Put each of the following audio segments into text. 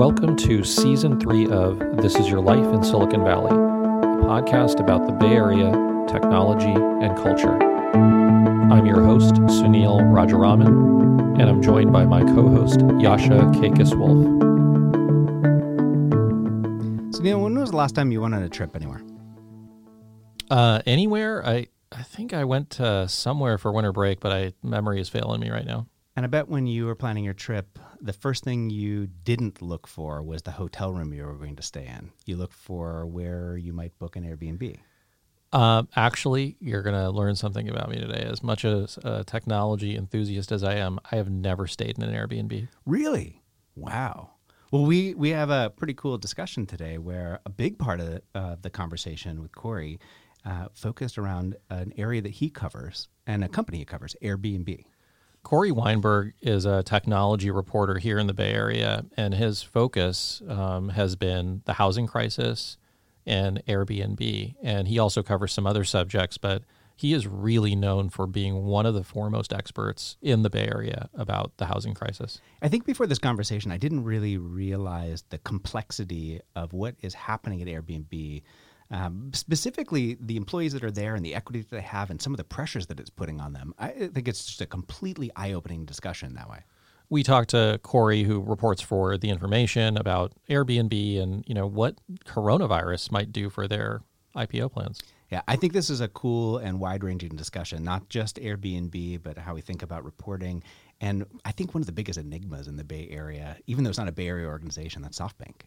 Welcome to season three of This Is Your Life in Silicon Valley, a podcast about the Bay Area, technology, and culture. I'm your host, Sunil Rajaraman, and I'm joined by my co host, Jascha Kaykas-Wolff. So, Neil, when was the last time you went on a trip anywhere? Uh, anywhere? I, I think I went uh, somewhere for winter break, but I memory is failing me right now. And I bet when you were planning your trip, the first thing you didn't look for was the hotel room you were going to stay in. You looked for where you might book an Airbnb. Uh, actually, you're going to learn something about me today. As much as a technology enthusiast as I am, I have never stayed in an Airbnb. Really? Wow. Well, we, we have a pretty cool discussion today where a big part of the, uh, the conversation with Corey uh, focused around an area that he covers and a company he covers, Airbnb. Corey Weinberg is a technology reporter here in the Bay Area, and his focus um, has been the housing crisis and Airbnb. And he also covers some other subjects, but he is really known for being one of the foremost experts in the Bay Area about the housing crisis. I think before this conversation, I didn't really realize the complexity of what is happening at Airbnb um, specifically the employees that are there and the equity that they have and some of the pressures that it's putting on them. I think it's just a completely eye opening discussion that way. We talked to Corey, who reports for the information about Airbnb and you know what coronavirus might do for their IPO plans. Yeah, I think this is a cool and wide ranging discussion, not just Airbnb, but how we think about reporting. And I think one of the biggest enigmas in the Bay Area, even though it's not a Bay Area organization, that's SoftBank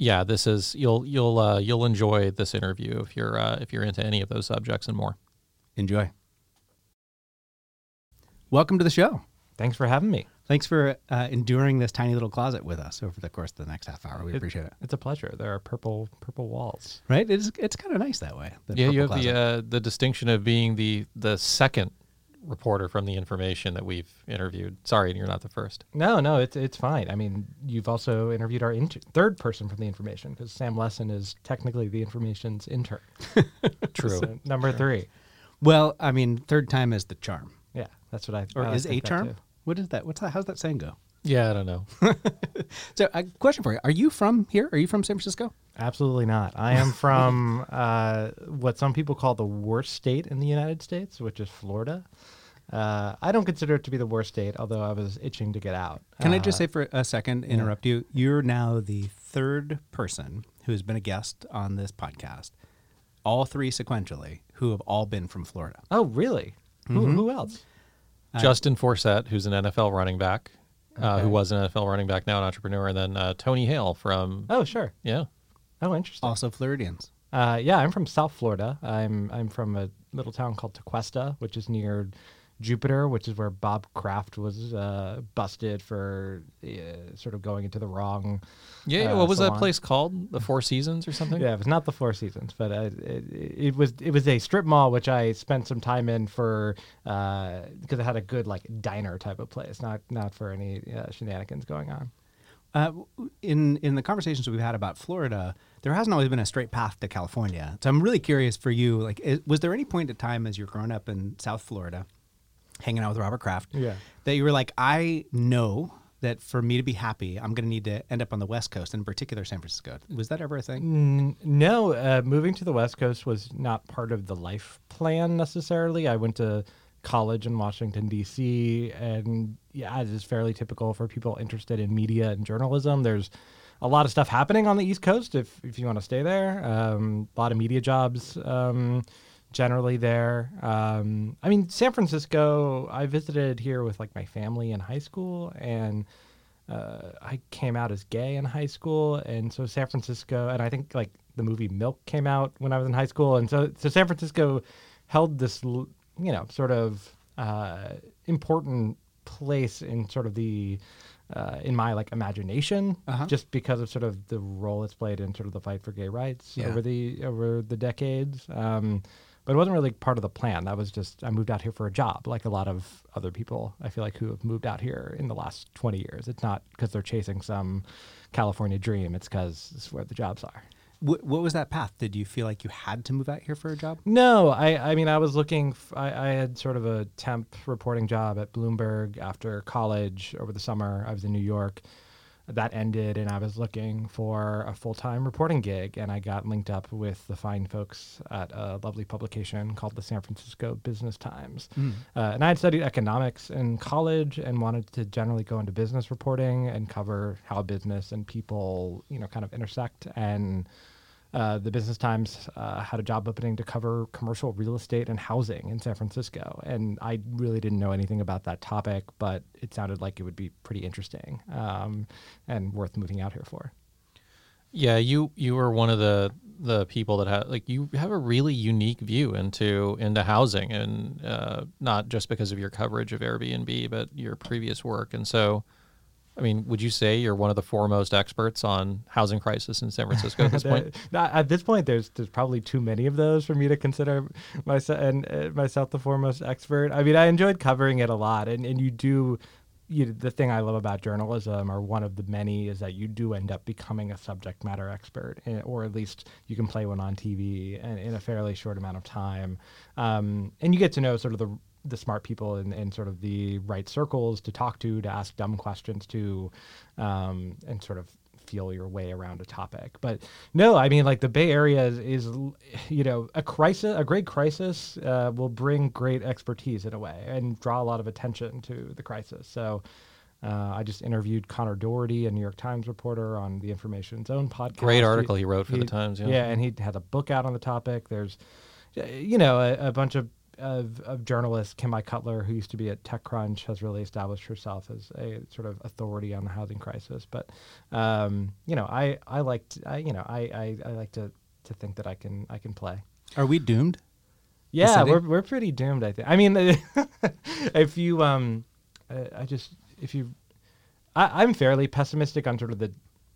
yeah, this is you'll you'll uh, you'll enjoy this interview if you're uh, if you're into any of those subjects and more. Enjoy. Welcome to the show. Thanks for having me. Thanks for uh, enduring this tiny little closet with us over the course of the next half hour. We it, appreciate it. It's a pleasure. There are purple purple walls. Right? It's it's kind of nice that way. Yeah, you have closet. the uh, the distinction of being the the second reporter from the information that we've interviewed. Sorry, you're not the first. No, no, it's it's fine. I mean, you've also interviewed our inter- third person from the information because Sam Lessin is technically the information's intern. True. So, number three. Well, I mean, third time is the charm. Yeah, that's what I. Or I is a charm? What is that? What's that? How's that saying go? Yeah, I don't know. so, a question for you: Are you from here? Are you from San Francisco? Absolutely not. I am from uh, what some people call the worst state in the United States, which is Florida. Uh, I don't consider it to be the worst state, although I was itching to get out. Can uh, I just say for a second, interrupt yeah. you? You're now the third person who has been a guest on this podcast, all three sequentially, who have all been from Florida. Oh, really? Mm-hmm. Who, who else? Uh, Justin Forsett, who's an NFL running back, uh, okay. who was an NFL running back, now an entrepreneur, and then uh, Tony Hale from. Oh, sure. Yeah. Oh, interesting. Also Floridians. Uh, yeah, I'm from South Florida. I'm I'm from a little town called Tequesta, which is near Jupiter, which is where Bob Kraft was uh, busted for uh, sort of going into the wrong. Yeah, uh, what was salon. that place called? The Four Seasons or something? yeah, it was not the Four Seasons, but uh, it, it, was it was a strip mall which I spent some time in for because uh, it had a good like diner type of place, not not for any uh, shenanigans going on. Uh, in in the conversations we've had about Florida, there hasn't always been a straight path to California. So I'm really curious for you. Like, is, was there any point in time as you're growing up in South Florida, hanging out with Robert Kraft, yeah. that you were like, I know that for me to be happy, I'm going to need to end up on the West Coast, in particular San Francisco. Was that ever a thing? Mm, no, uh, moving to the West Coast was not part of the life plan necessarily. I went to college in Washington D.C. and yeah, it is fairly typical for people interested in media and journalism. There's a lot of stuff happening on the East Coast if if you want to stay there. Um, a lot of media jobs. Um, generally there. Um, I mean, San Francisco, I visited here with like my family in high school, and uh, I came out as gay in high school, and so San Francisco, and I think like the movie Milk came out when I was in high school, and so so San Francisco held this you know, sort of uh, important place in sort of the uh, in my like imagination, uh-huh. just because of sort of the role it's played in sort of the fight for gay rights yeah. over the over the decades. Um, but it wasn't really part of the plan. That was just I moved out here for a job, like a lot of other people I feel like who have moved out here in the last twenty years. It's not because they're chasing some California dream. It's because it's where the jobs are. What, what was that path? Did you feel like you had to move out here for a job? No, I, I mean, I was looking, f- I, I had sort of a temp reporting job at Bloomberg after college over the summer. I was in New York. That ended, and I was looking for a full time reporting gig, and I got linked up with the fine folks at a lovely publication called the San Francisco Business Times. Uh, and I had studied economics in college and wanted to generally go into business reporting and cover how business and people, you know, kind of intersect and uh, the Business Times uh, had a job opening to cover commercial real estate and housing in San Francisco. And I really didn't know anything about that topic, but it sounded like it would be pretty interesting um, and worth moving out here for. Yeah, you you were one of the the people that had like you have a really unique view into into housing, and uh, not just because of your coverage of Airbnb, but your previous work. And so, I mean, would you say you're one of the foremost experts on housing crisis in San Francisco at this point? At this point, there's there's probably too many of those for me to consider myself and uh, myself the foremost expert. I mean, I enjoyed covering it a lot, and and you do. You, the thing I love about journalism, or one of the many, is that you do end up becoming a subject matter expert, eh, or at least you can play one on TV in, in a fairly short amount of time, um, and you get to know sort of the the smart people in, in sort of the right circles to talk to, to ask dumb questions to, um, and sort of feel your way around a topic. But no, I mean, like the Bay Area is, is you know, a crisis, a great crisis uh, will bring great expertise in a way and draw a lot of attention to the crisis. So. Uh, I just interviewed Conor Dougherty, a New York Times reporter, on the Information Zone podcast. Great article he wrote for the Times, yeah. yeah, and he had a book out on the topic. There's, you know, a, a bunch of of, of journalists, Kim-Mai Cutler, who used to be at TechCrunch, has really established herself as a sort of authority on the housing crisis. But um, you know, I I like to, I, you know I, I, I like to to think that I can I can play. Are we doomed? Yeah, we're we're pretty doomed. I think. I mean, if you um, uh, I just if you, I, I'm fairly pessimistic on sort of the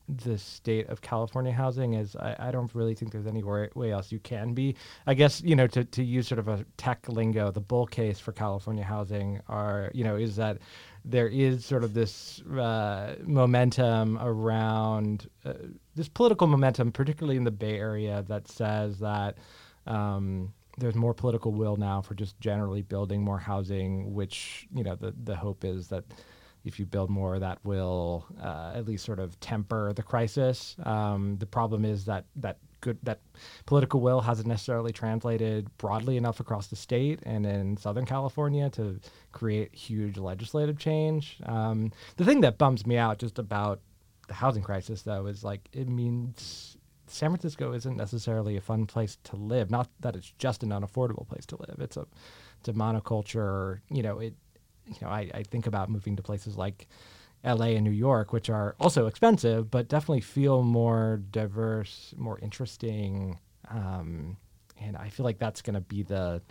the state of California housing is I, I don't really think there's any way, else you can be. I guess, you know, to, to use sort of a tech lingo, the bull case for California housing are, you know, is that there is sort of this uh, momentum around uh, this political momentum, particularly in the Bay Area, that says that um, there's more political will now for just generally building more housing, which, you know, the, the hope is that if you build more, that will uh, at least sort of temper the crisis. Um, the problem is that that good that political will hasn't necessarily translated broadly enough across the state and in Southern California to create huge legislative change. Um, the thing that bums me out just about the housing crisis, though, is like it means San Francisco isn't necessarily a fun place to live. Not that it's just an unaffordable place to live. It's a it's a monoculture. You know, it you know, I, I think about moving to places like LA and New York, which are also expensive, but definitely feel more diverse, more interesting. Um, and I feel like that's going to be the,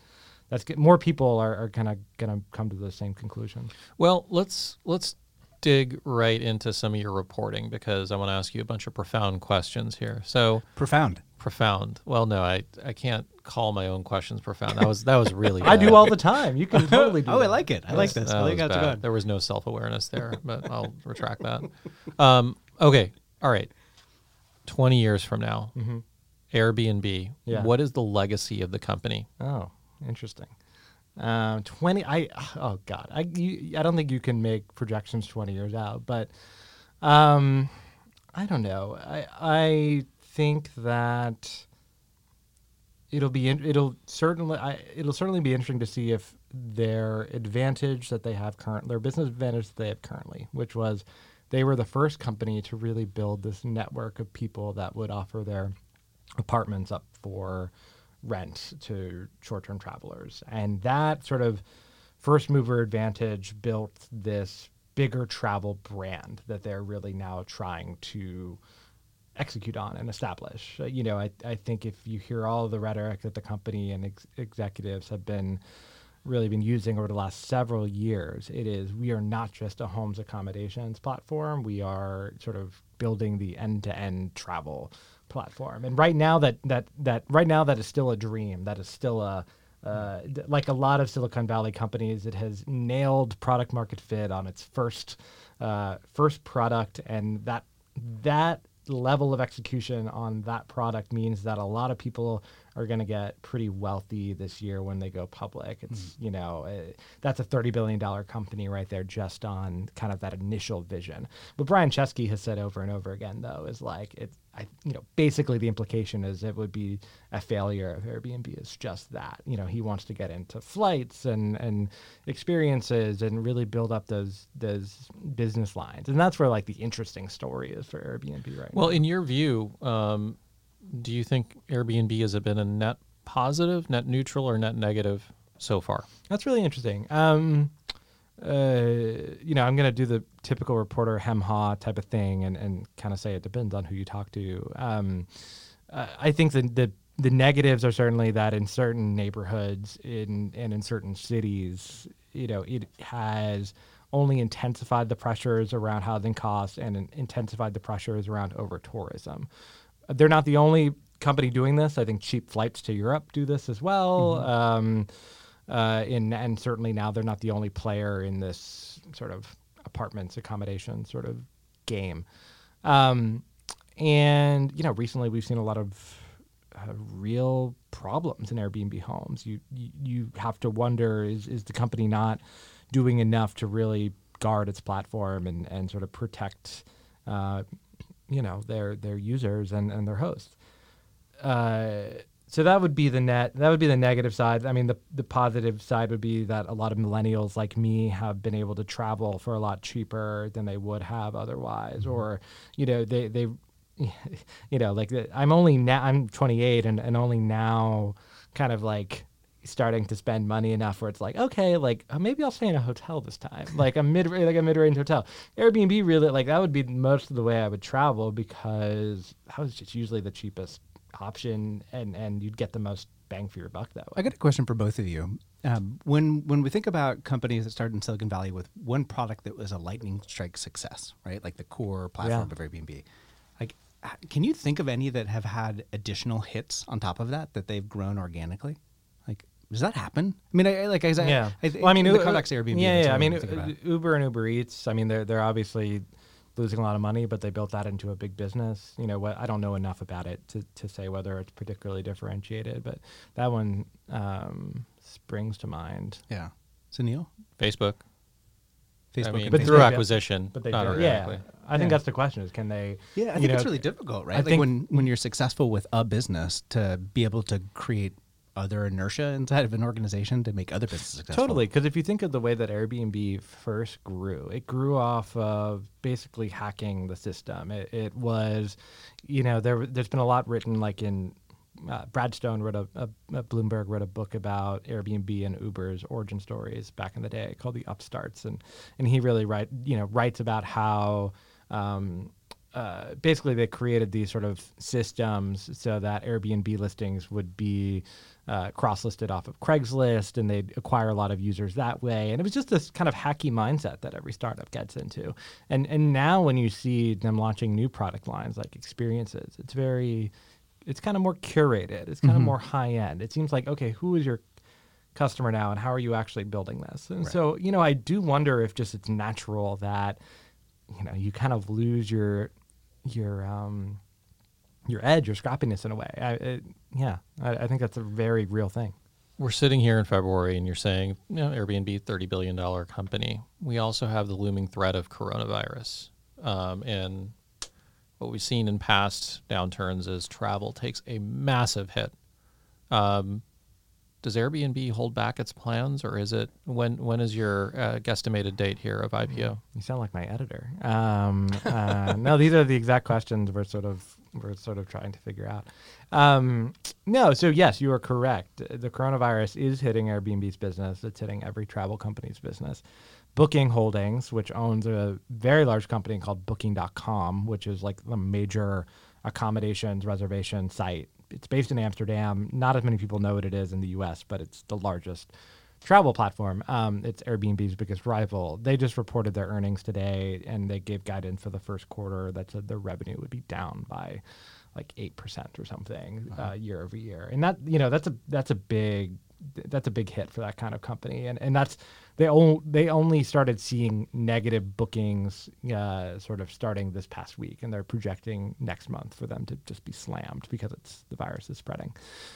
that's more people are, are kind of going to come to the same conclusion. Well, let's let's dig right into some of your reporting because I want to ask you a bunch of profound questions here. So Profound. profound. Well, no, I I can't call my own questions profound. That was that was really. I do all the time. You can totally do Oh, I like it. I like this. That I like was how it's going. There was no self awareness there, but I'll retract that. Um, okay, all right. Twenty years from now, Airbnb. Yeah. What is the legacy of the company? Oh, interesting. Um, twenty. I oh god. I you, I don't think you can make projections twenty years out, but um, I don't know. I I think that it'll be in, it'll certainly I, it'll certainly be interesting to see if their advantage that they have current their business advantage that they have currently, which was they were the first company to really build this network of people that would offer their apartments up for rent to short-term travelers and that sort of first mover advantage built this bigger travel brand that they're really now trying to execute on and establish. Uh, you know, I, I think if you hear all the rhetoric that the company and ex- executives have been really been using over the last several years, it is we are not just a homes accommodations platform. We are sort of building the end-to-end travel platform. And right now that that that right now that is still a dream. That is still a uh, like a lot of Silicon Valley companies, it has nailed product market fit on its first uh, first product, and that that level of execution on that product means that a lot of people are going to get pretty wealthy this year when they go public. It's you know uh, that's a thirty billion dollar company right there just on kind of that initial vision. What Brian Chesky has said over and over again though is like it's I you know basically the implication is it would be a failure of Airbnb is just that you know he wants to get into flights and and experiences and really build up those those business lines and that's where like the interesting story is for Airbnb right now. Well, now. in your view, um, do you think Airbnb has been a net positive, net neutral, or net negative so far? That's really interesting. Um, uh, you know, I'm going to do the typical reporter hem ha type of thing and, and kind of say it depends on who you talk to. Um, I think the, the the negatives are certainly that in certain neighborhoods in and in certain cities, you know, it has only intensified the pressures around housing costs and intensified the pressures around over tourism. They're not the only company doing this. I think cheap flights to Europe do this as well. Um, uh, in and certainly now they're not the only player in this sort of apartments accommodation sort of game. Um, and you know, recently we've seen a lot of uh, real problems in Airbnb homes. You, you have to wonder is is the company not doing enough to really guard its platform and, and sort of protect uh, you know their their users and, and their hosts. Uh, so that would be the net. That would be the negative side. I mean, the the positive side would be that a lot of millennials like me have been able to travel for a lot cheaper than they would have otherwise, or you know, they they, you know, like I'm only now I'm 28 and and only now kind of like starting to spend money enough where it's like okay like uh, maybe i'll stay in a hotel this time like a mid like a mid-range hotel airbnb really like that would be most of the way i would travel because that was just usually the cheapest option and and you'd get the most bang for your buck that way I got a question for both of you. Um, when when we think about companies that started in Silicon Valley with one product that was a lightning strike success, right, like the core platform Yeah. of Airbnb, like, can you think of any that have had additional hits on top of that that they've grown organically? Like, does that happen? I mean, I, I- like I said, yeah. I, well, I mean, the U- context Airbnb. Yeah, yeah. I mean, I'm thinking about. U- Uber and Uber Eats. I mean, they're they're obviously losing a lot of money, but they built that into a big business. You know, what I don't know enough about it to, to say whether it's particularly differentiated, but that one um, springs to mind. yeah. So Neil, Facebook. Facebook, I mean, But but Facebook. through acquisition, But they not do. organically. Yeah, I think Yeah. that's the question: is can they? Yeah, I think know, it's really difficult, right? I like think- when when you're successful with a business to be able to create other inertia inside of an organization to make other businesses successful. Totally, because if you think of the way that Airbnb first grew, it grew off of basically hacking the system. It, it was, you know, there there's been a lot written, like in uh, Brad Stone wrote a, a, a Bloomberg wrote a book about Airbnb and Uber's origin stories back in the day called the Upstarts, and and he really write you know writes about how. Um, uh, basically, they created these sort of systems so that Airbnb listings would be uh, cross-listed off of Craigslist, and they'd acquire a lot of users that way. And it was just this kind of hacky mindset that every startup gets into. And and now when you see them launching new product lines like experiences, it's very, it's kind of more curated. It's kind of more high end. It seems like okay, who is your customer now, and how are you actually building this? And so you know, I do wonder if just it's natural that you know you kind of lose your your um your edge your scrappiness in a way I, it, yeah I, I think that's a very real thing We're sitting here in February, and you're saying, you know, Airbnb, thirty billion dollar company. We also have the looming threat of coronavirus, um, and what we've seen in past downturns is travel takes a massive hit. Um, does Airbnb hold back its plans, or is it when? When is your uh, guesstimated date here of IPO? you sound like my editor um, uh, no these are the exact questions we're sort of we're sort of trying to figure out. Um, no so yes you are correct. The coronavirus is hitting airbnb's business. It's hitting every travel company's business. Booking holdings which owns a very large company called booking.com which is like the major accommodations reservation site. It's based in amsterdam. Not as many people know what it is in the us but it's the largest travel platform. Um, it's Airbnb's biggest rival. They just reported their earnings today, and they gave guidance for the first quarter that said their revenue would be down by like eight percent or something uh, year over year, and that you know that's a that's a big that's a big hit for that kind of company, and and that's they only they only started seeing negative bookings uh, sort of starting this past week, and they're projecting next month for them to just be slammed because it's the virus is spreading.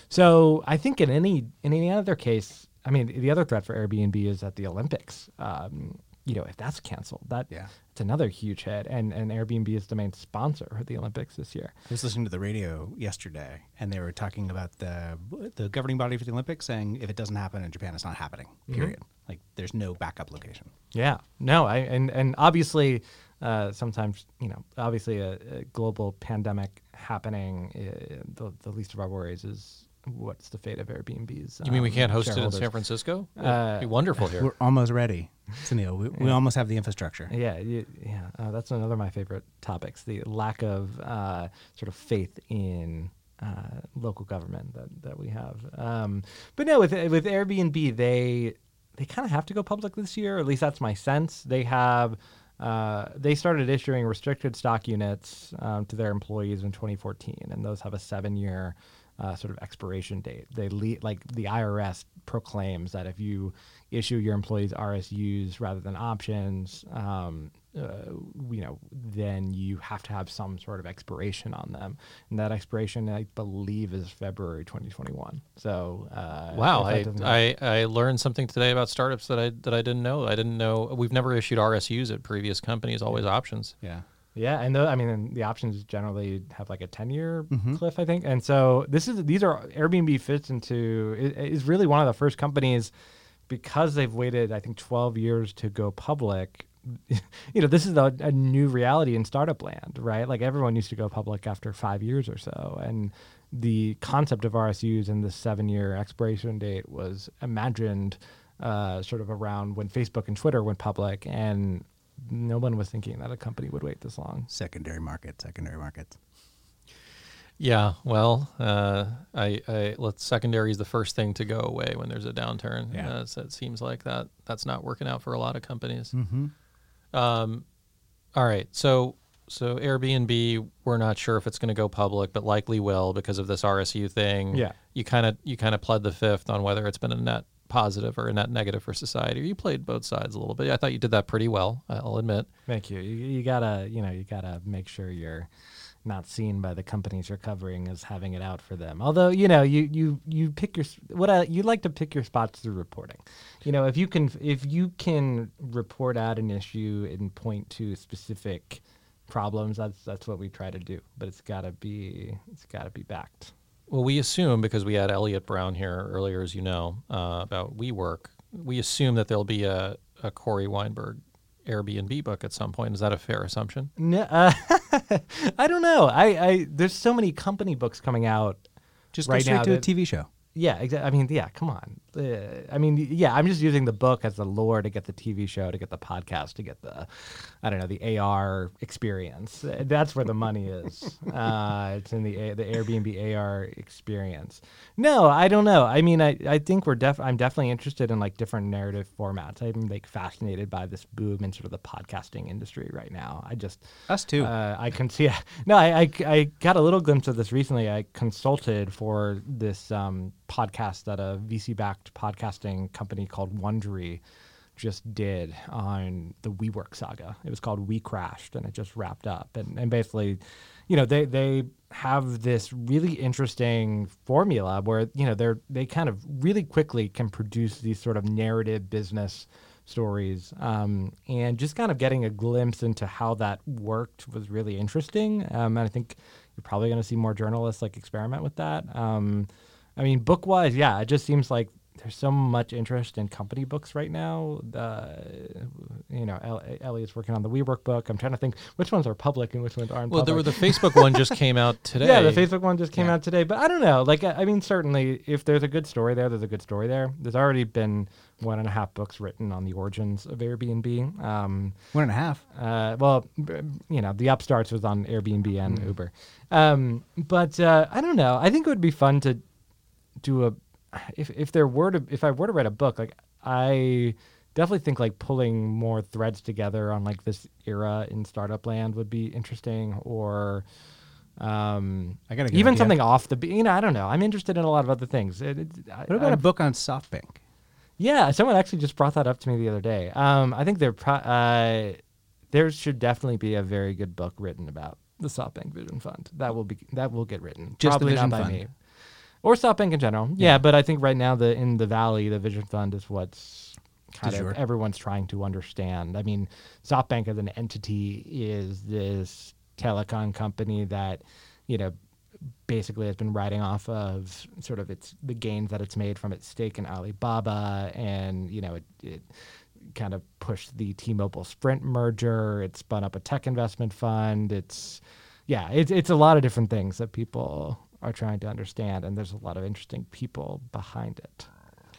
So I think in any in any other case, I mean the other threat for Airbnb is at the Olympics. Um, you know, if that's canceled, that Yeah. it's another huge hit, and and Airbnb is the main sponsor of the Olympics this year. I was listening to the radio yesterday, and they were talking about the the governing body for the Olympics saying if it doesn't happen in Japan, it's not happening. Period. Like there's no backup location. Yeah, no, I and and obviously, uh, sometimes you know, obviously a, a global pandemic happening, uh, the the least of our worries is what's the fate of Airbnb's. You mean we um, can't host it in shareholders. San Francisco? It'd Uh, be wonderful here. We're almost ready, Sunil. We, we almost have the infrastructure. Yeah, you, yeah, uh, that's another of my favorite topics: the lack of uh, sort of faith in uh, local government that, that we have. Um, but no, with with Airbnb, they they kind of have to go public this year. At least that's my sense. They have. Uh, they started issuing restricted stock units um, to their employees in 2014, and those have a seven-year uh, sort of expiration date. They le- like the IRS proclaims that if you issue your employees RSUs rather than options, um, uh, you know, then you have to have some sort of expiration on them, and that expiration, I believe, is February 2021. So, uh, Wow, I, I, I learned something today about startups that I that I didn't know. I didn't know we've never issued RSUs at previous companies. Always options. Yeah. Yeah, and the, I mean, the options generally have like a ten-year Mm-hmm. cliff, I think. And so this is these are Airbnb fits into is really one of the first companies because they've waited, I think, twelve years to go public. You know, this is a, a new reality in startup land, right? Like everyone used to go public after five years or so, and the concept of RSUs and the seven-year expiration date was imagined uh, sort of around when Facebook and Twitter went public, and no one was thinking that a company would wait this long. Secondary market. Secondary markets. Yeah, well, uh, I, I let secondary is the first thing to go away when there's a downturn. Yeah. Uh, so it seems like that that's not working out for a lot of companies. Mm-hmm. Um, all right, so so Airbnb, we're not sure if it's going to go public, but likely will because of this RSU thing. Yeah. you kind of you kind of pled the fifth on whether it's been a net positive or a net negative for society. You played both sides a little bit. I thought you did that pretty well. I'll admit. Thank you. You, you gotta, you know, you gotta make sure you're not seen by the companies you're covering as having it out for them. Although, you know, you you you pick your what I, you like to pick your spots through reporting. You know, if you can if you can report out an issue and point to specific problems, that's that's what we try to do. But it's gotta be it's gotta be backed. Well, we assume because we had Eliot Brown here earlier, as you know, uh, about WeWork. We assume that there'll be a, a Corey Weinberg Airbnb book at some point. Is that a fair assumption? No, uh, I don't know. I, I there's so many company books coming out Just Right go straight now to a TV show. Yeah, exactly. I mean, yeah, come on. Uh, I mean, yeah, I'm just using the book as the lure to get the TV show, to get the podcast, to get the, I don't know, the AR experience. That's where the money is. uh, it's in the the Airbnb AR experience. No, I don't know. I mean, I, I think we're def I'm definitely interested in like different narrative formats. I'm like fascinated by this boom in sort of the podcasting industry right now. I just Us too. uh, I can see. No, I, I I got a little glimpse of this recently. I consulted for this um, podcast that a Podcasting company called Wondery just did on the WeWork saga. It was called We Crashed, and it just wrapped up. And and basically, you know, they they have this really interesting formula where you know they're they kind of really quickly can produce these sort of narrative business stories um, and just kind of getting a glimpse into how that worked was really interesting um, and i think you're probably going to see more journalists like experiment with that um, i mean book wise yeah it just seems like there's so much interest in company books right now. Uh, you know, El- Eliot's working on the WeWork book. I'm trying to think which ones are public and which ones aren't. Well, there were the Facebook one just came out today. Yeah, the Facebook one just came Yeah. out today. But I don't know. Like, I I mean, certainly, if there's a good story there, there's a good story there. There's already been one and a half books written on the origins of Airbnb. Um, One and a half. uh, well, you know, the upstarts was on Airbnb and Uber. Um, but uh, I don't know. I think it would be fun to do a if if there were to if I were to write a book, like I definitely think like pulling more threads together on like this era in startup land would be interesting or Um, I got even idea. something off the, you know, I don't know. I'm interested in a lot of other things. It, it, I, What about a book on SoftBank? Yeah, someone actually just brought that up to me the other day. Um, I think there pro- uh, there should definitely be a very good book written about the SoftBank Vision Fund. That will be that will get written. Just the Probably Vision not by Fund? me. Or SoftBank in general. Yeah. but I think right now the in the valley, the Vision Fund is what's kind of everyone's trying to understand. I mean, SoftBank as an entity is this telecom company that, you know, basically has been riding off of sort of its the gains that it's made from its stake in Alibaba, and you know it, it kind of pushed the T-Mobile Sprint merger. It spun up a tech investment fund. It's yeah, it's it's a lot of different things that people are trying to understand, and there's a lot of interesting people behind it.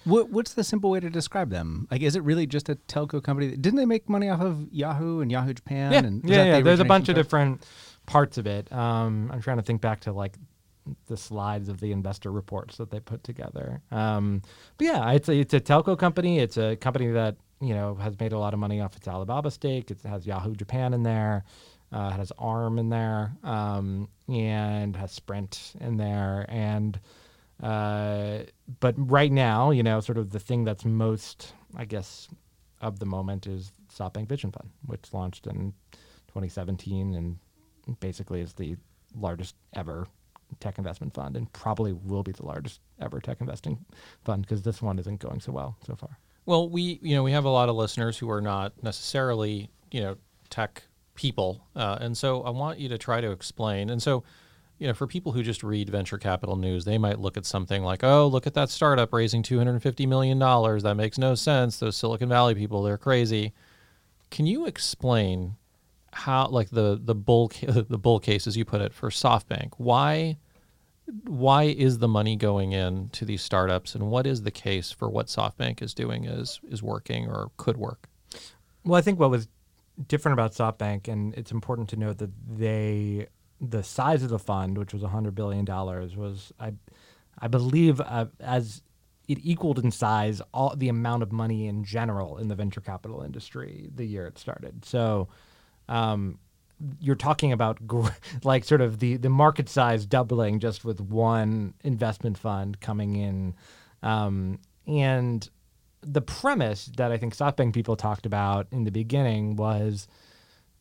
What, what's the simple way to describe them? Like, is it really just a telco company? Didn't they make money off of Yahoo and Yahoo Japan? Yeah, and yeah, yeah. the There's a bunch of different parts of it. Um, I'm trying to think back to like the slides of the investor reports that they put together. Um, but yeah, it's a, it's a telco company. It's a company that you know has made a lot of money off its Alibaba stake. It has Yahoo Japan in there. Uh, has ARM in there, um, and has Sprint in there, and uh, but right now, you know, sort of the thing that's most, I guess, of the moment is SoftBank Vision Fund, which launched in 2017 and basically is the largest ever tech investment fund and probably will be the largest ever tech investing fund because this one isn't going so well so far. Well, we you know we have a lot of listeners who are not necessarily you know tech people, uh, and so I want you to try to explain. And so, you know, for people who just read venture capital news, they might look at something like, "Oh, look at that startup raising two hundred and fifty million dollars. That makes no sense. Those Silicon Valley people, they're crazy." Can you explain how, like the the bull the bull case, as you put it, for SoftBank? Why why is the money going in to these startups, and what is the case for what SoftBank is doing is is working or could work? Well, I think what was different about SoftBank, and it's important to note that they, the size of the fund, which was hundred billion dollars, was I, I believe uh, as it equaled in size all the amount of money in general in the venture capital industry the year it started. So, um, you're talking about like sort of the the market size doubling just with one investment fund coming in, um, and the premise that I think SoftBank people talked about in the beginning was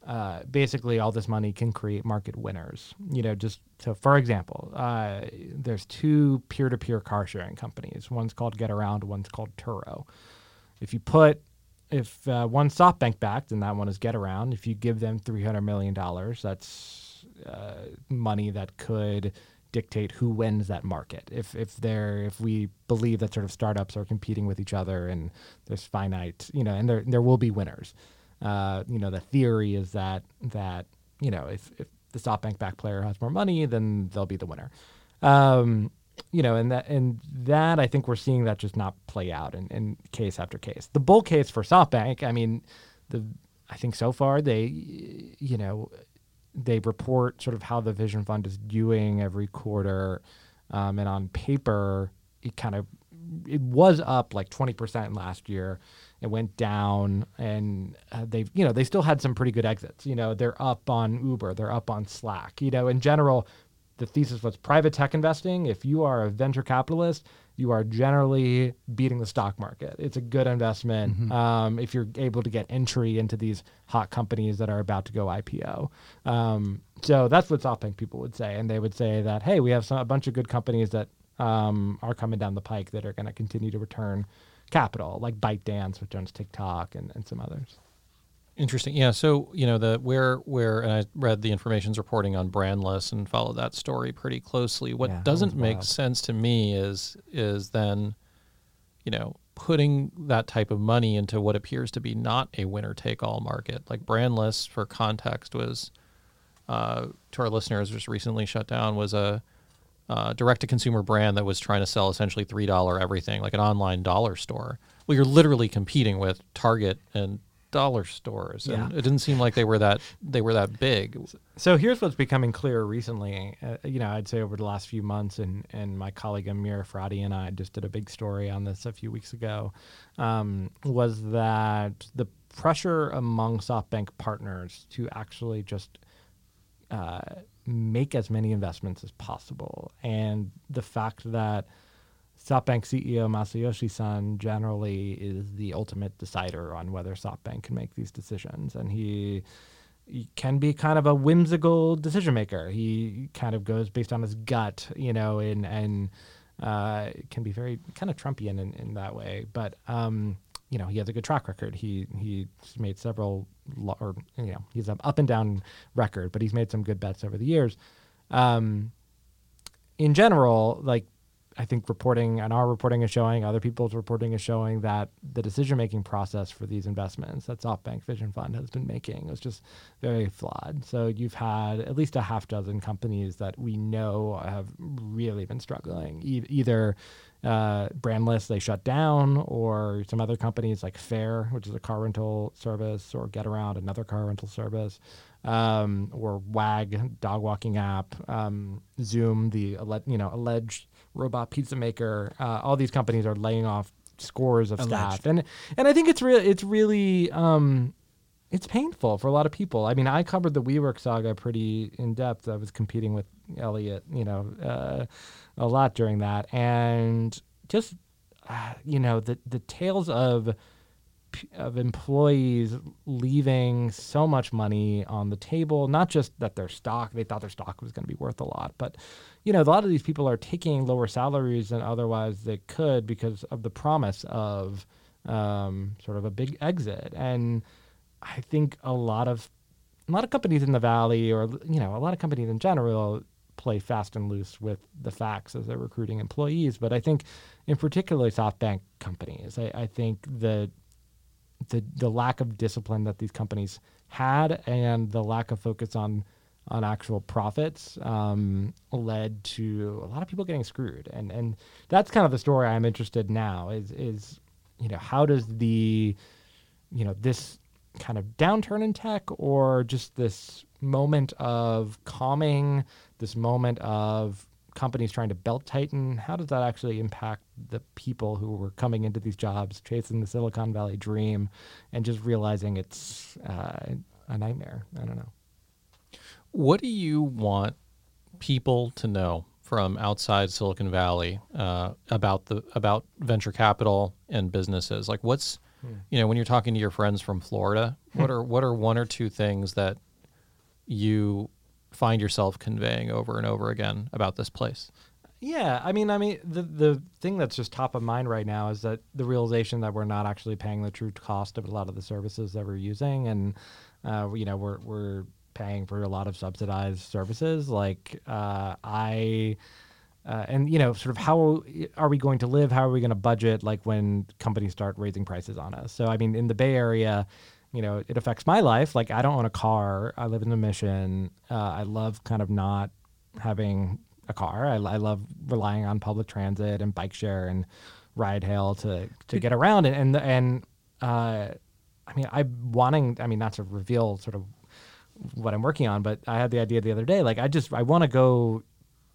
uh, basically all this money can create market winners. You know, just so for example, uh, there's two peer-to-peer car sharing companies. One's called Getaround, one's called Turo. If you put if uh, one's SoftBank backed and that one is Getaround, if you give them three hundred million dollars, that's uh, money that could dictate who wins that market. If if they're if we believe that sort of startups are competing with each other and there's finite, you know, and there there will be winners. Uh, you know, the theory is that that you know if if the SoftBank back player has more money, then they'll be the winner. Um, you know, and that and that I think we're seeing that just not play out in, in case after case. The bull case for SoftBank, I mean, the I think so far they, you know, they report sort of how the Vision Fund is doing every quarter, um, and on paper, it kind of it was up like twenty percent last year. It went down, and uh, they've you know they still had some pretty good exits. You know, they're up on Uber, they're up on Slack. You know, in general, the thesis was private tech investing. If you are a venture capitalist, you are generally beating the stock market. It's a good investment um, if you're able to get entry into these hot companies that are about to go IPO. Um, so that's what SoftBank people would say, and they would say that hey, we have some, a bunch of good companies that um, are coming down the pike that are going to continue to return capital, like ByteDance, which owns TikTok, and, and some others. Interesting. Yeah. So you know the where where and I read the information's reporting on Brandless and followed that story pretty closely. What Yeah, doesn't make wild. sense to me is is then, you know, putting that type of money into what appears to be not a winner take all market. Like Brandless, for context, was uh, to our listeners just recently shut down was a uh, direct to consumer brand that was trying to sell essentially three dollar everything, like an online dollar store. Well, you're literally competing with Target and dollar stores, and Yeah. it didn't seem like they were that they were that big. So here's what's becoming clear recently. Uh, you know, I'd say over the last few months, and and my colleague Amir Efrati and I just did a big story on this a few weeks ago. Um, was that the pressure among SoftBank partners to actually just uh, make as many investments as possible. And the fact that SoftBank CEO Masayoshi Son generally is the ultimate decider on whether SoftBank can make these decisions. And he, he can be kind of a whimsical decision maker. He kind of goes based on his gut, you know, and, and uh, can be very kind of Trumpian in, in that way. But, um, you know, he has a good track record. He he's made several, or you know, he's an up and down record, but he's made some good bets over the years. Um, in general, like I think reporting and our reporting is showing, other people's reporting is showing that the decision making process for these investments that SoftBank Vision Fund has been making is just very flawed. So you've had at least a half dozen companies that we know have really been struggling, e- either uh, brandless, they shut down, or some other companies like Fair, which is a car rental service, or Getaround, another car rental service, um, or Wag, dog walking app, um, Zume, the you know alleged robot pizza maker. Uh, all these companies are laying off scores of staff, and and I think it's real. It's really um, it's painful for a lot of people. I mean, I covered the WeWork saga pretty in depth. I was competing with Eliot, you know, uh, a lot during that, and just uh, you know the the tales of of employees leaving so much money on the table. Not just that their stock, they thought their stock was going to be worth a lot, but you know, a lot of these people are taking lower salaries than otherwise they could because of the promise of um, sort of a big exit. And I think a lot of a lot of companies in the valley, or you know, a lot of companies in general, play fast and loose with the facts as they're recruiting employees. But I think, in particular, SoftBank companies, I, I think the the the lack of discipline that these companies had and the lack of focus on on actual profits um, led to a lot of people getting screwed. And and that's kind of the story I'm interested now is is you know how does the you know this kind of downturn in tech or just this moment of calming this moment of companies trying to belt tighten how does that actually impact the people who were coming into these jobs chasing the silicon valley dream and just realizing it's uh, a nightmare i don't know What do you want people to know from outside Silicon Valley uh, about the about venture capital and businesses? Like, what's you know when you're talking to your friends from Florida, what are what are one or two things that you find yourself conveying over and over again about this place? Yeah, I mean, I mean, the the thing that's just top of mind right now is that the realization that we're not actually paying the true cost of a lot of the services that we're using, and uh, you know, we're we're paying for a lot of subsidized services. Like uh, I, uh, and you know, sort of how are we going to live? How are we going to budget? Like when companies start raising prices on us. So I mean, in the Bay Area. You know, it affects my life. Like, I don't own a car. I live in the mission. Uh, I love kind of not having a car. I, I love relying on public transit and bike share and ride hail to to get around. And and and uh, I mean, I'm wanting. I mean, not to reveal sort of what I'm working on, but I had the idea the other day. Like, I just I want to go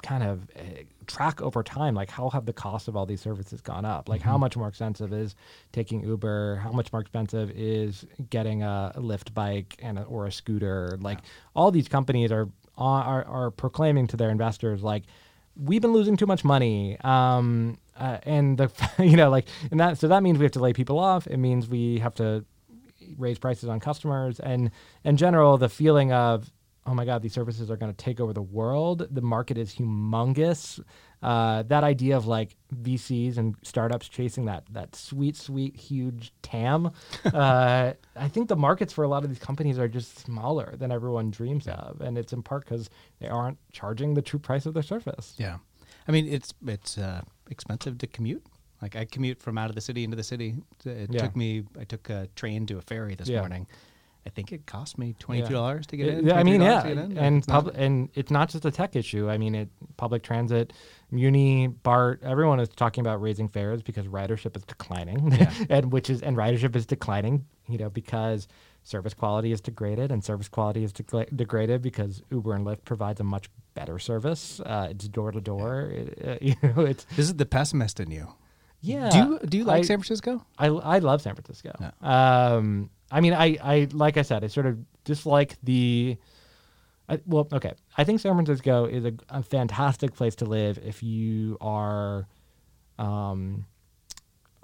kind of uh, track over time like how have the cost of all these services gone up like how much more expensive is taking uber how much more expensive is getting a, lyft bike and a, or a scooter like all these companies are, are are proclaiming to their investors like we've been losing too much money. Um uh, and the you know like and that so that means we have to lay people off. It means we have to raise prices on customers. And in general the feeling of oh my god these services are going to take over the world the market is humongous uh, that idea of like vcs and startups chasing that that sweet sweet huge tam uh, i think the markets for a lot of these companies are just smaller than everyone dreams of and it's in part because they aren't charging the true price of their service Yeah, I mean it's it's uh, expensive to commute. Like I commute from out of the city into the city. It Yeah. took me. I took a train to a ferry this Yeah. morning. I think it cost me twenty two dollars to get in. I mean, yeah, to get in. and It's not- pub- and it's not just a tech issue. I mean, it public transit, Muni, BART, everyone is talking about raising fares because ridership is declining, and which is and ridership is declining. You know, because service quality is degraded, and service quality is degla- degraded because Uber and Lyft provides a much better service. Uh, it's door to door. You know, it's this is the pessimist in you. yeah. Do you do you like I- San Francisco? I, I love San Francisco. Um, I mean, I, I like I said, I sort of dislike the. I, well, okay. I think San Francisco is a, a fantastic place to live if you are, um,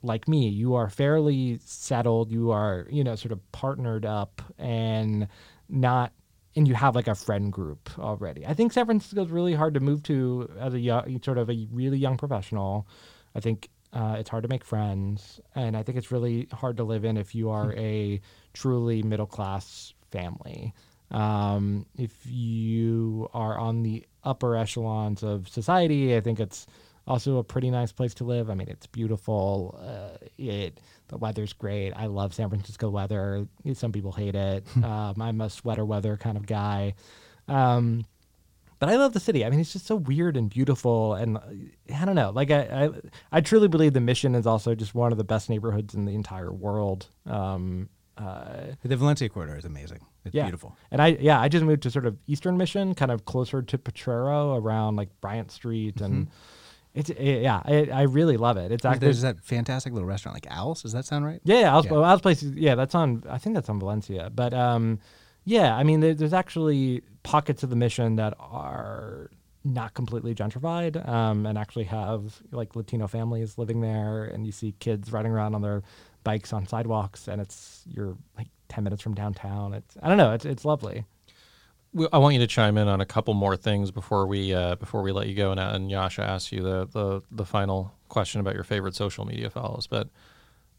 like me. You are fairly settled. You are, you know, sort of partnered up and not, and you have like a friend group already. I think San Francisco is really hard to move to as a young, sort of a really young professional. I think uh, it's hard to make friends, and I think it's really hard to live in if you are a truly middle class family. Um, if you are on the upper echelons of society, I think it's also a pretty nice place to live. I mean, it's beautiful. Uh, it the weather's great. I love San Francisco weather. Some people hate it. um, I'm a sweater weather kind of guy. Um, but I love the city. I mean, it's just so weird and beautiful, and uh, I don't know. Like I, I, I truly believe the Mission is also just one of the best neighborhoods in the entire world. Um, uh, The Valencia corridor is amazing. It's yeah. beautiful. And I, yeah, I just moved to sort of Eastern Mission, kind of closer to Potrero, around like Bryant Street, and it's it, yeah, it, I really love it. It's actually There's that fantastic little restaurant like Owl's. Does that sound right? Yeah, yeah, Al's, Yeah. well, Al's place. Yeah, that's on. I think that's on Valencia. But um, yeah, I mean, there, there's actually pockets of the mission that are not completely gentrified, um, and actually have like Latino families living there, and you see kids riding around on their bikes on sidewalks, and it's you're like ten minutes from downtown. It's I don't know. It's it's lovely. I want you to chime in on a couple more things before we uh, before we let you go, and, and Jascha asks you the, the the final question about your favorite social media follows. But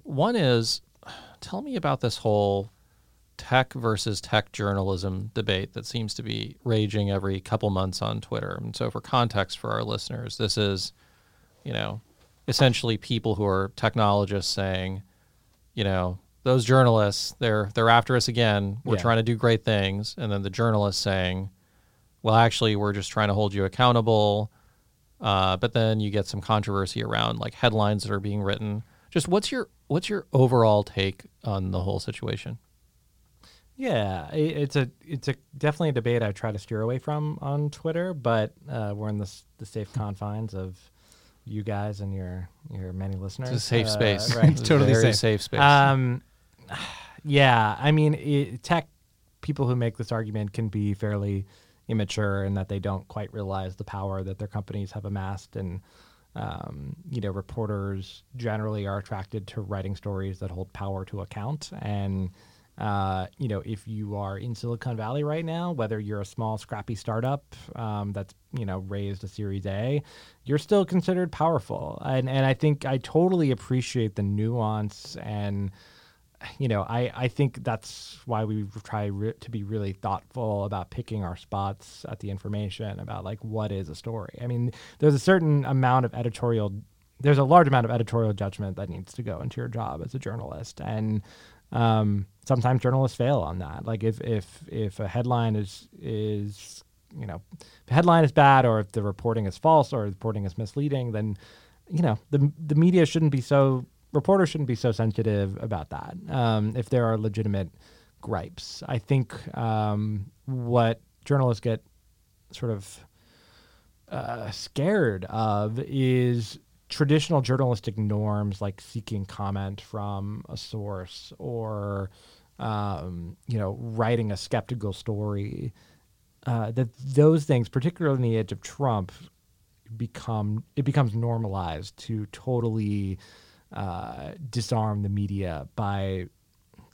one is, tell me about this whole tech versus tech journalism debate that seems to be raging every couple months on Twitter. And so, for context for our listeners, this is, you know, essentially people who are technologists saying, you know, those journalists, they're they're after us again. We're Yeah. trying to do great things, and then the journalists saying, well, actually, we're just trying to hold you accountable. Uh, but then you get some controversy around like headlines that are being written. Just what's your what's your overall take on the whole situation? Yeah, it's a it's a definitely a debate I try to steer away from on Twitter, but uh, we're in the the safe confines of you guys and your your many listeners. It's a safe Uh, space, right? It's Totally safe. safe space. Um, yeah, I mean, it, tech people who make this argument can be fairly immature in that they don't quite realize the power that their companies have amassed, and um, you know, reporters generally are attracted to writing stories that hold power to account, and uh, you know, if you are in Silicon Valley right now, whether you're a small, scrappy startup um, that's you know raised a Series A, you're still considered powerful. And and I think I totally appreciate the nuance and you know I I think that's why we try re- to be really thoughtful about picking our spots at the information about like what is a story. I mean, there's a certain amount of editorial there's a large amount of editorial judgment that needs to go into your job as a journalist and um, sometimes journalists fail on that. Like if if if a headline is is you know the headline is bad or if the reporting is false or the reporting is misleading then you know the the media shouldn't be so reporters shouldn't be so sensitive about that um, if there are legitimate gripes. I think um, what journalists get sort of uh, scared of is traditional journalistic norms like seeking comment from a source or um, you know writing a skeptical story uh, that those things particularly in the age of trump become it becomes normalized to totally uh, disarm the media by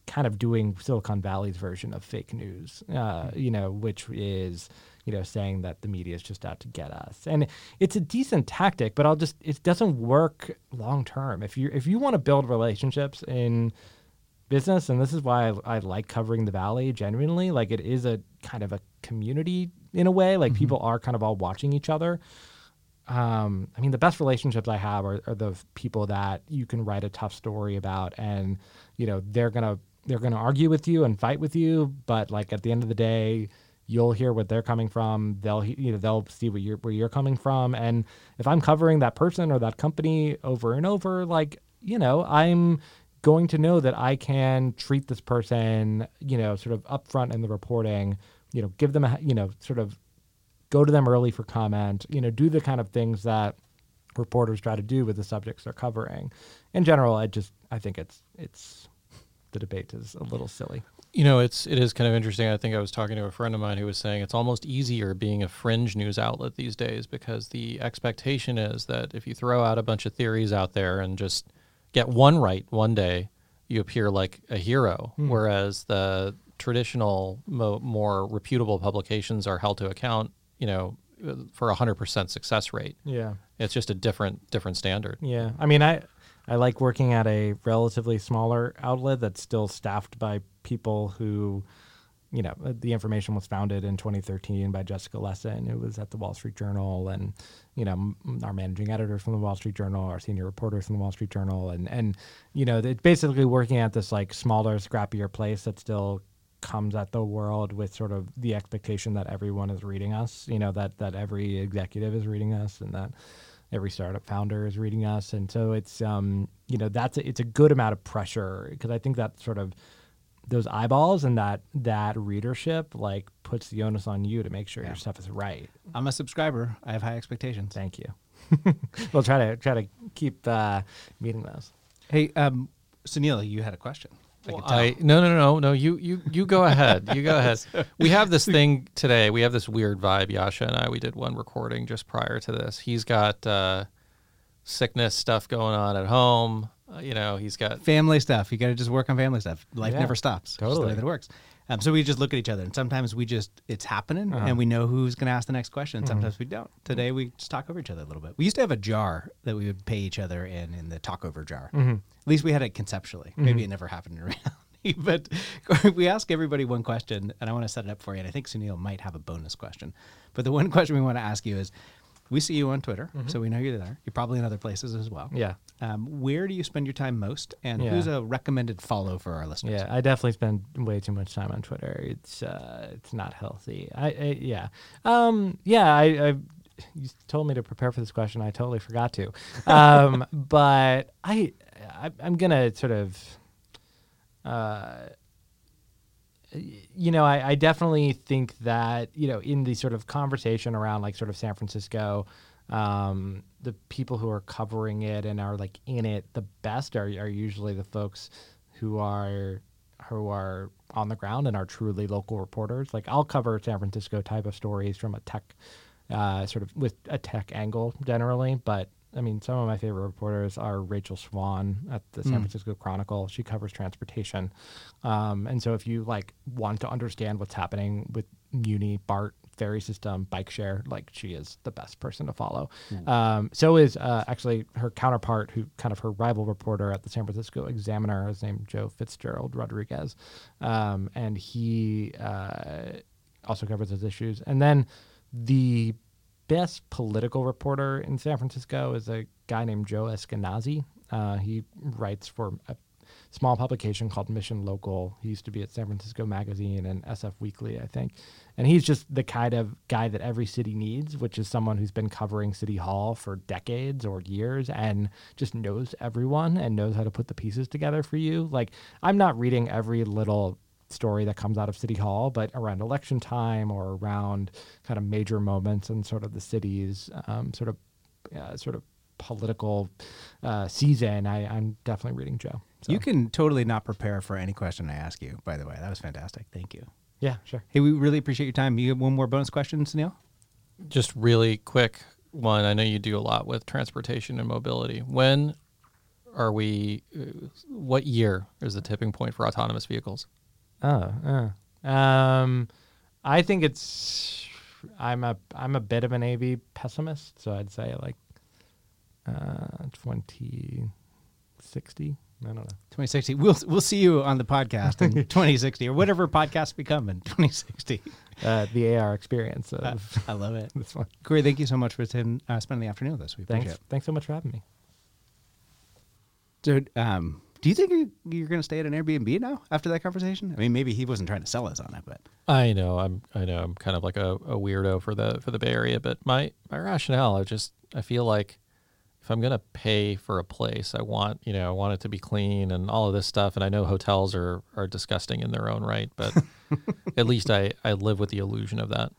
kind of doing Silicon Valley's version of fake news, uh, you know, which is, you know, saying that the media is just out to get us. And it's a decent tactic, but I'll just it doesn't work long term. If you if you want to build relationships in business, and this is why I, I like covering the valley genuinely, like it is a kind of a community in a way, like people are kind of all watching each other um, I mean, the best relationships I have are, are the people that you can write a tough story about, and you know they're gonna they're gonna argue with you and fight with you, but like at the end of the day, you'll hear what they're coming from. They'll you know they'll see you're where you're coming from, and if I'm covering that person or that company over and over, like you know I'm going to know that I can treat this person, you know, sort of upfront in the reporting, you know, give them a you know sort of go to them early for comment, you know, do the kind of things that reporters try to do with the subjects they're covering. In general, I just I think it's it's the debate is a little silly. You know, it's it is kind of interesting. I think I was talking to a friend of mine who was saying it's almost easier being a fringe news outlet these days because the expectation is that if you throw out a bunch of theories out there and just get one right one day, you appear like a hero. Hmm. Whereas the traditional, mo- more reputable publications are held to account, you know, for a hundred percent success rate. Yeah. It's just a different different standard. Yeah, I mean, I I like working at a relatively smaller outlet that's still staffed by people who, you know, uh, the information was founded in 2013 by Jessica Lessin, who was at the Wall Street Journal, and you know, our managing editor from the Wall Street Journal, our senior reporters from the Wall Street Journal, and and you know, it's basically working at this like smaller, scrappier place that still comes at the world with sort of the expectation that everyone is reading us, you know, that that every executive is reading us and that every startup founder is reading us and so it's um you know that's a, it's a good amount of pressure because i think that sort of those eyeballs and that that readership like puts the onus on you to make sure Yeah. your stuff is right I'm a subscriber. I have high expectations. thank you we'll try to try to keep uh meeting those Hey, um, Sunil, you had a question. I Well, could tell. I no no no no no you you you go ahead you go ahead. We have this thing today. We have this weird vibe. Jascha and I we did one recording just prior to this. He's got uh, sickness stuff going on at home. Uh, you know he's got family stuff. You got to just work on family stuff. Life Yeah, never stops. It's just the totally. way that it works. Um, so we just look at each other, and sometimes we just it's happening, Uh-huh. and we know who's going to ask the next question. Mm-hmm. Sometimes we don't. Today we just talk over each other a little bit. We used to have a jar that we would pay each other in in the talk over jar. Mm-hmm. At least we had it conceptually. Maybe it never happened in reality. But we ask everybody one question, and I want to set it up for you. And I think Sunil might have a bonus question. But the one question we want to ask you is we see you on Twitter, so we know you're there. You're probably in other places as well. Mm-hmm. yeah Um, where do you spend your time most, and Yeah. who's a recommended follow for our listeners? Yeah, I definitely spend way too much time on Twitter. It's uh, it's not healthy. I, I yeah, um, yeah. I, I you told me to prepare for this question. I totally forgot to. Um, but I, I I'm gonna sort of, uh, you know, I, I definitely think that you know in the sort of conversation around like sort of San Francisco, um, the people who are covering it and are like in it the best are are usually the folks who are who are on the ground and are truly local reporters. Like I'll cover San Francisco type of stories from a tech uh, sort of with a tech angle generally, but I mean, some of my favorite reporters are Rachel Swan at the San Francisco Chronicle. She covers transportation, um, and so if you like want to understand what's happening with Muni, BART, ferry system, bike share, like she is the best person to follow. Um, so is uh, actually her counterpart, who kind of her rival reporter at the San Francisco Examiner, is named Joe Fitzgerald Rodriguez, um, and he uh, also covers those issues. And then the best political reporter in San Francisco is a guy named Joe Eskenazi. Uh, he writes for a small publication called Mission Local. He used to be at San Francisco Magazine and SF Weekly, I think. And he's just the kind of guy that every city needs, which is someone who's been covering City Hall for decades or years and just knows everyone and knows how to put the pieces together for you. Like, I'm not reading every little story that comes out of City Hall, but around election time or around kind of major moments in sort of the city's um, sort of uh, sort of political uh, season, I, I'm definitely reading Joe. So, You can totally not prepare for any question I ask you. By the way, that was fantastic. Thank you. yeah, sure. Hey, we really appreciate your time. You have one more bonus question, Sunil? just really quick one. I know you do a lot with transportation and mobility. When are we? Uh, what year is the tipping point for autonomous vehicles? Oh, uh. um, I think it's. I'm a I'm a bit of an AV pessimist, so I'd say like uh, twenty sixty. I don't know. 2060. We'll we'll see you on the podcast in 2060 or whatever podcasts become in 2060. Uh, the AR experience of I love it. this one. Corey, thank you so much for uh, spending the afternoon with us. We appreciate Thanks. it. Thanks so much for having me. Dude, um, do you think you're, you're going to stay at an Airbnb now after that conversation? I mean, maybe he wasn't trying to sell us on it, but I know I'm I know I'm kind of like a, a weirdo for the for the Bay Area, but my my rationale, I just I feel like if I'm gonna pay for a place, I want you know I want it to be clean and all of this stuff. And I know hotels are are disgusting in their own right, but at least I I live with the illusion of that.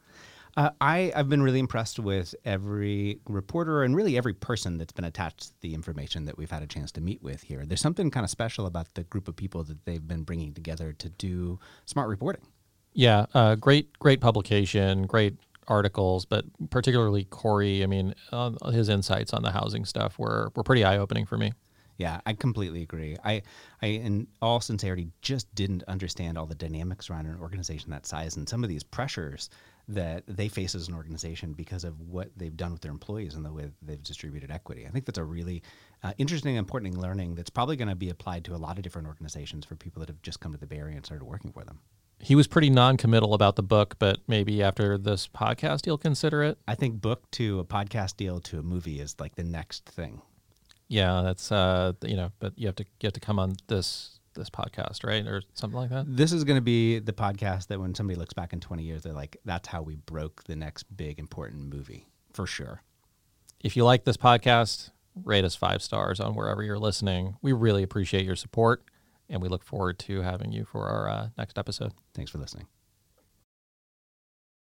Uh, I, I've been really impressed with every reporter and really every person that's been attached to the information that we've had a chance to meet with here. There's something kind of special about the group of people that they've been bringing together to do smart reporting. Yeah, uh, great, great publication, great articles, but particularly Corey. I mean, uh, his insights on the housing stuff were were pretty eye opening for me. Yeah, I completely agree. I, I, in all sincerity, just didn't understand all the dynamics around an organization that size and some of these pressures that they face as an organization because of what they've done with their employees and the way they've distributed equity. I think that's a really uh, interesting, important learning that's probably going to be applied to a lot of different organizations for people that have just come to the Bay Area and started working for them. He was pretty non-committal about the book, but maybe after this podcast, he'll consider it. I think book to a podcast deal to a movie is like the next thing. Yeah, that's uh, you know, but you have to you have to come on this this podcast, right, or something like that. This is going to be the podcast that when somebody looks back in 20 years, they're like, that's how we broke the next big important movie for sure. If you like this podcast, rate us five stars on wherever you're listening. We really appreciate your support, and we look forward to having you for our uh, next episode. Thanks for listening.